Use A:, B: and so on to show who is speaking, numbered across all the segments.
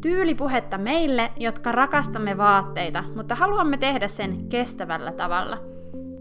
A: Tyylipuhetta meille, jotka rakastamme vaatteita, mutta haluamme tehdä sen kestävällä tavalla.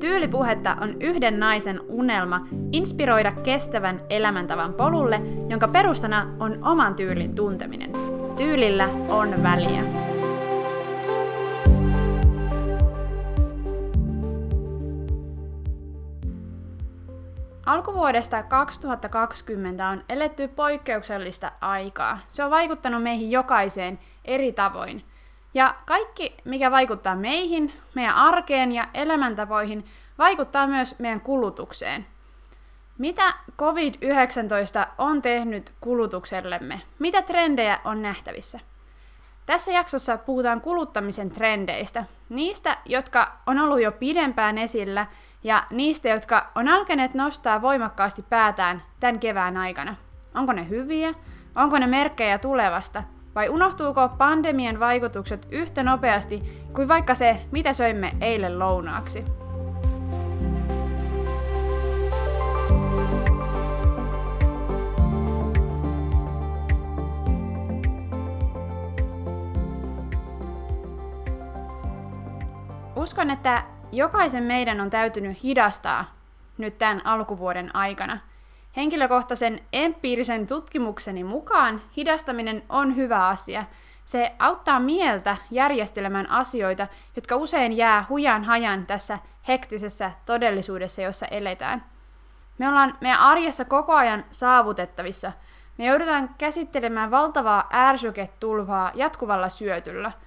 A: Tyylipuhetta on yhden naisen unelma inspiroida kestävän elämäntavan polulle, jonka perustana on oman tyylin tunteminen. Tyylillä on väliä. Alkuvuodesta 2020 on eletty poikkeuksellista aikaa. Se on vaikuttanut meihin jokaiseen eri tavoin. Ja kaikki, mikä vaikuttaa meihin, meidän arkeen ja elämäntapoihin, vaikuttaa myös meidän kulutukseen. Mitä COVID-19 on tehnyt kulutuksellemme? Mitä trendejä on nähtävissä? Tässä jaksossa puhutaan kuluttamisen trendeistä, niistä, jotka on ollut jo pidempään esillä ja niistä, jotka on alkaneet nostaa voimakkaasti päätään tämän kevään aikana. Onko ne hyviä? Onko ne merkkejä tulevasta? Vai unohtuuko pandemian vaikutukset yhtä nopeasti kuin vaikka se, mitä söimme eilen lounaaksi? Uskon, että jokaisen meidän on täytynyt hidastaa nyt tämän alkuvuoden aikana. Henkilökohtaisen empiirisen tutkimukseni mukaan hidastaminen on hyvä asia. Se auttaa mieltä järjestelemään asioita, jotka usein jää hujan hajan tässä hektisessä todellisuudessa, jossa eletään. Me ollaan meidän arjessa koko ajan saavutettavissa. Me joudutaan käsittelemään valtavaa ärsyketulvaa jatkuvalla syötyllä –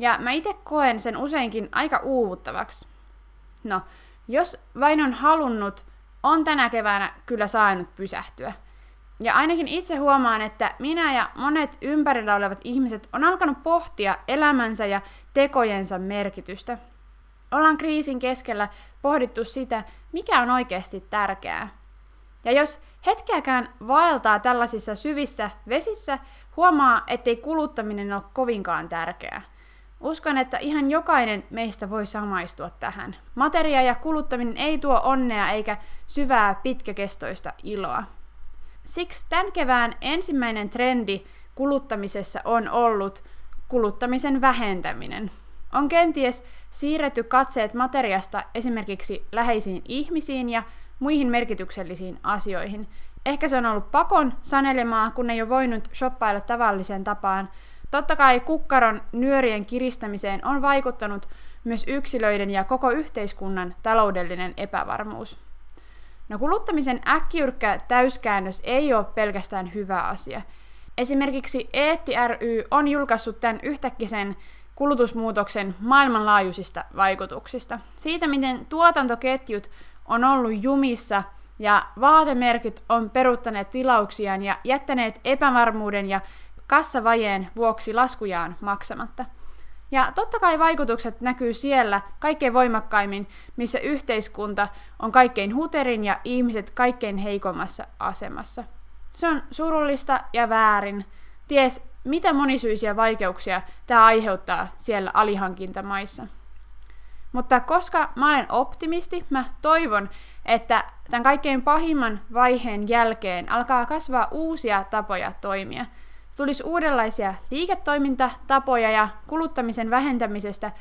A: ja mä itse koen sen useinkin aika uuvuttavaksi. No, jos vain on halunnut, on tänä keväänä kyllä saanut pysähtyä. Ja ainakin itse huomaan, että minä ja monet ympärillä olevat ihmiset on alkanut pohtia elämänsä ja tekojensa merkitystä. Ollaan kriisin keskellä pohdittu sitä, mikä on oikeasti tärkeää. Ja jos hetkeäkään vaeltaa tällaisissa syvissä vesissä, huomaa, ettei kuluttaminen ole kovinkaan tärkeää. Uskon, että ihan jokainen meistä voi samaistua tähän. Materia ja kuluttaminen ei tuo onnea eikä syvää pitkäkestoista iloa. Siksi tämän kevään ensimmäinen trendi kuluttamisessa on ollut kuluttamisen vähentäminen. On kenties siirretty katseet materiasta esimerkiksi läheisiin ihmisiin ja muihin merkityksellisiin asioihin. Ehkä se on ollut pakon sanelemaa, kun ei ole voinut shoppailla tavalliseen tapaan, Totta kai kukkaron nyörien kiristämiseen on vaikuttanut myös yksilöiden ja koko yhteiskunnan taloudellinen epävarmuus. No kuluttamisen äkkiyrkkä täyskäännös ei ole pelkästään hyvä asia. Esimerkiksi Eetti ry on julkaissut tämän yhtäkkisen kulutusmuutoksen maailmanlaajuisista vaikutuksista. Siitä, miten tuotantoketjut on ollut jumissa ja vaatemerkit on peruuttaneet tilauksiaan ja jättäneet epävarmuuden ja kassavajeen vuoksi laskujaan maksamatta. Ja totta kai vaikutukset näkyy siellä kaikkein voimakkaimmin, missä yhteiskunta on kaikkein huterin ja ihmiset kaikkein heikommassa asemassa. Se on surullista ja väärin. Ties mitä monisyisiä vaikeuksia tämä aiheuttaa siellä alihankintamaissa. Mutta koska mä olen optimisti, mä toivon, että tämän kaikkein pahimman vaiheen jälkeen alkaa kasvaa uusia tapoja toimia – tulisi uudenlaisia liiketoimintatapoja ja kuluttamisen vähentämisestä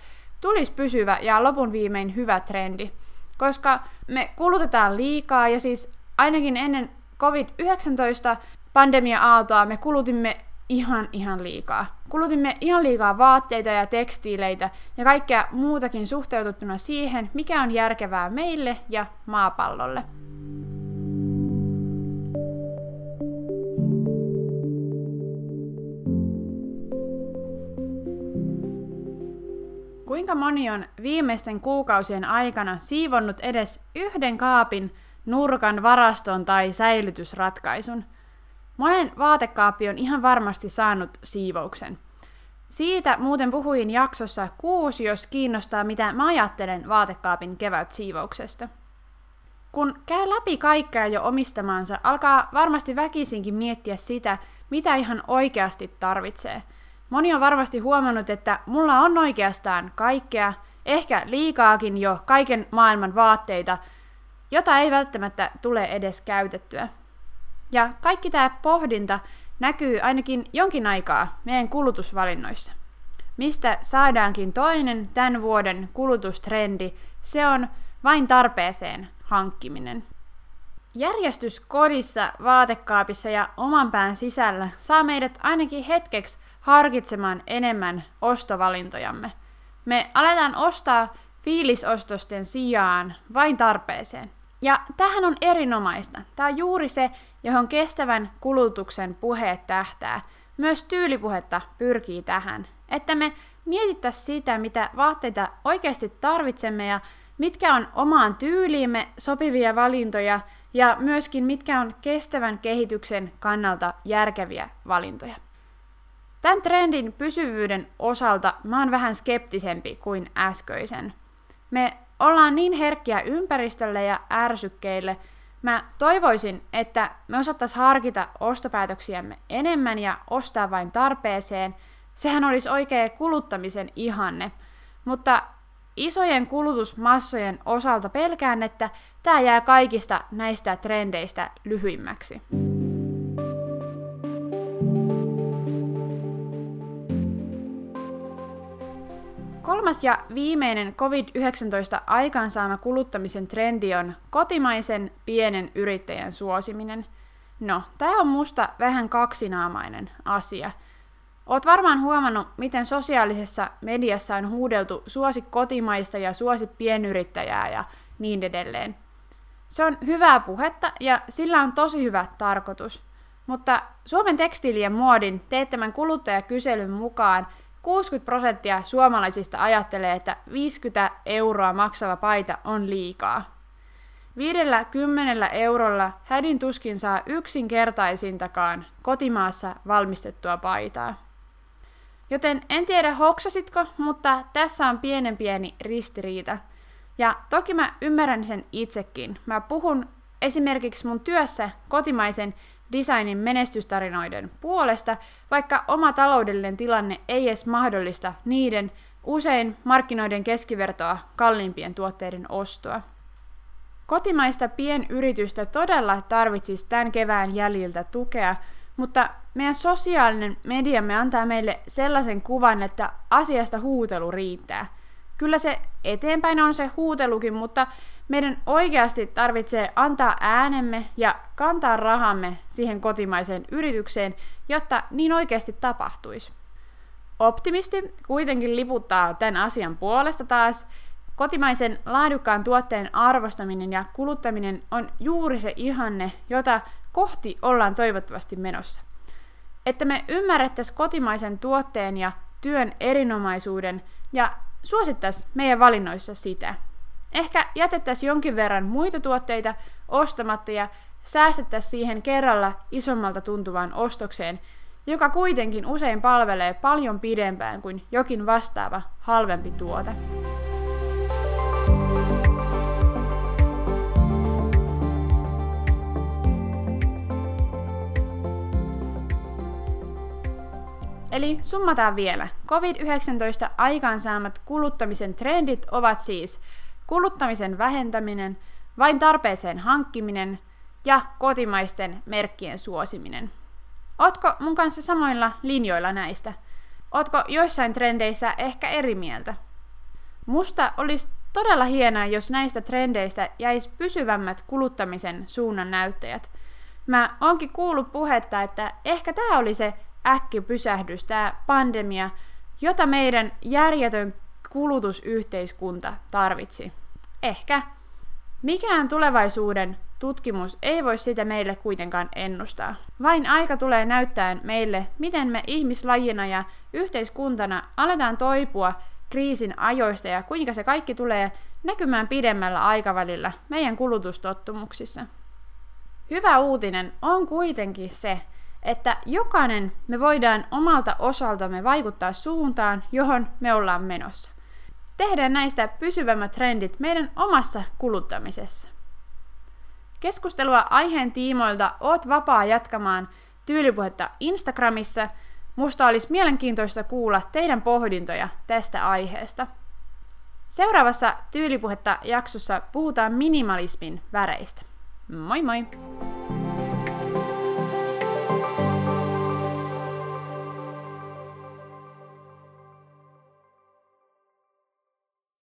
A: tulisi pysyvä ja lopun viimein hyvä trendi. Koska me kulutetaan liikaa ja siis ainakin ennen COVID-19 pandemia-aaltoa me kulutimme ihan ihan liikaa. Kulutimme ihan liikaa vaatteita ja tekstiileitä ja kaikkea muutakin suhteutettuna siihen, mikä on järkevää meille ja maapallolle. Kuinka moni on viimeisten kuukausien aikana siivonnut edes yhden kaapin, nurkan, varaston tai säilytysratkaisun? Monen vaatekaappi on ihan varmasti saanut siivouksen. Siitä muuten puhuin jaksossa kuusi, jos kiinnostaa, mitä mä ajattelen vaatekaapin kevätsiivouksesta. Kun käy läpi kaikkea jo omistamansa, alkaa varmasti väkisinkin miettiä sitä, mitä ihan oikeasti tarvitsee – Moni on varmasti huomannut, että mulla on oikeastaan kaikkea, ehkä liikaakin jo kaiken maailman vaatteita, jota ei välttämättä tule edes käytettyä. Ja kaikki tämä pohdinta näkyy ainakin jonkin aikaa meidän kulutusvalinnoissa. Mistä saadaankin toinen tämän vuoden kulutustrendi, se on vain tarpeeseen hankkiminen. Järjestys kodissa, vaatekaapissa ja oman pään sisällä saa meidät ainakin hetkeksi harkitsemaan enemmän ostovalintojamme. Me aletaan ostaa fiilisostosten sijaan vain tarpeeseen. Ja tähän on erinomaista. Tämä on juuri se, johon kestävän kulutuksen puheet tähtää. Myös tyylipuhetta pyrkii tähän. Että me mietittäisiin sitä, mitä vaatteita oikeasti tarvitsemme ja mitkä on omaan tyyliimme sopivia valintoja ja myöskin mitkä on kestävän kehityksen kannalta järkeviä valintoja. Tämän trendin pysyvyyden osalta mä oon vähän skeptisempi kuin äskeisen. Me ollaan niin herkkiä ympäristölle ja ärsykkeille, mä toivoisin, että me osattaisiin harkita ostopäätöksiämme enemmän ja ostaa vain tarpeeseen. Sehän olisi oikea kuluttamisen ihanne. Mutta isojen kulutusmassojen osalta pelkään, että tämä jää kaikista näistä trendeistä lyhyimmäksi. Kolmas ja viimeinen COVID-19 aikaansaama kuluttamisen trendi on kotimaisen pienen yrittäjän suosiminen. No, tämä on musta vähän kaksinaamainen asia. Oot varmaan huomannut, miten sosiaalisessa mediassa on huudeltu suosi kotimaista ja suosi pienyrittäjää ja niin edelleen. Se on hyvää puhetta ja sillä on tosi hyvä tarkoitus. Mutta Suomen tekstiilien muodin teettämän kuluttajakyselyn mukaan 60 prosenttia suomalaisista ajattelee, että 50 euroa maksava paita on liikaa. Viidellä kymmenellä eurolla hädin tuskin saa yksinkertaisintakaan kotimaassa valmistettua paitaa. Joten en tiedä hoksasitko, mutta tässä on pienen pieni ristiriita. Ja toki mä ymmärrän sen itsekin. Mä puhun esimerkiksi mun työssä kotimaisen designin menestystarinoiden puolesta, vaikka oma taloudellinen tilanne ei edes mahdollista niiden usein markkinoiden keskivertoa kalliimpien tuotteiden ostoa. Kotimaista pienyritystä todella tarvitsisi tämän kevään jäljiltä tukea, mutta meidän sosiaalinen mediamme antaa meille sellaisen kuvan, että asiasta huutelu riittää. Kyllä se eteenpäin on se huutelukin, mutta meidän oikeasti tarvitsee antaa äänemme ja kantaa rahamme siihen kotimaiseen yritykseen, jotta niin oikeasti tapahtuisi. Optimisti kuitenkin liputtaa tämän asian puolesta taas. Kotimaisen laadukkaan tuotteen arvostaminen ja kuluttaminen on juuri se ihanne, jota kohti ollaan toivottavasti menossa. Että me ymmärrettäisiin kotimaisen tuotteen ja työn erinomaisuuden ja suosittaisiin meidän valinnoissa sitä. Ehkä jätettäisiin jonkin verran muita tuotteita ostamatta ja säästettäisiin siihen kerralla isommalta tuntuvaan ostokseen, joka kuitenkin usein palvelee paljon pidempään kuin jokin vastaava halvempi tuote. Eli summataan vielä. COVID-19 aikaansaamat kuluttamisen trendit ovat siis kuluttamisen vähentäminen, vain tarpeeseen hankkiminen ja kotimaisten merkkien suosiminen. Otko mun kanssa samoilla linjoilla näistä? Otko joissain trendeissä ehkä eri mieltä? Musta olisi todella hienoa, jos näistä trendeistä jäisi pysyvämmät kuluttamisen suunnan näyttäjät. Mä oonkin kuullut puhetta, että ehkä tämä oli se äkkipysähdys, tämä pandemia, jota meidän järjetön kulutusyhteiskunta tarvitsi. Ehkä. Mikään tulevaisuuden tutkimus ei voi sitä meille kuitenkaan ennustaa. Vain aika tulee näyttää meille, miten me ihmislajina ja yhteiskuntana aletaan toipua kriisin ajoista ja kuinka se kaikki tulee näkymään pidemmällä aikavälillä meidän kulutustottumuksissa. Hyvä uutinen on kuitenkin se, että jokainen me voidaan omalta osaltamme vaikuttaa suuntaan, johon me ollaan menossa. Tehdään näistä pysyvämmät trendit meidän omassa kuluttamisessa. Keskustelua aiheen tiimoilta oot vapaa jatkamaan tyylipuhetta Instagramissa. Musta olisi mielenkiintoista kuulla teidän pohdintoja tästä aiheesta. Seuraavassa tyylipuhetta jaksossa puhutaan minimalismin väreistä. Moi moi!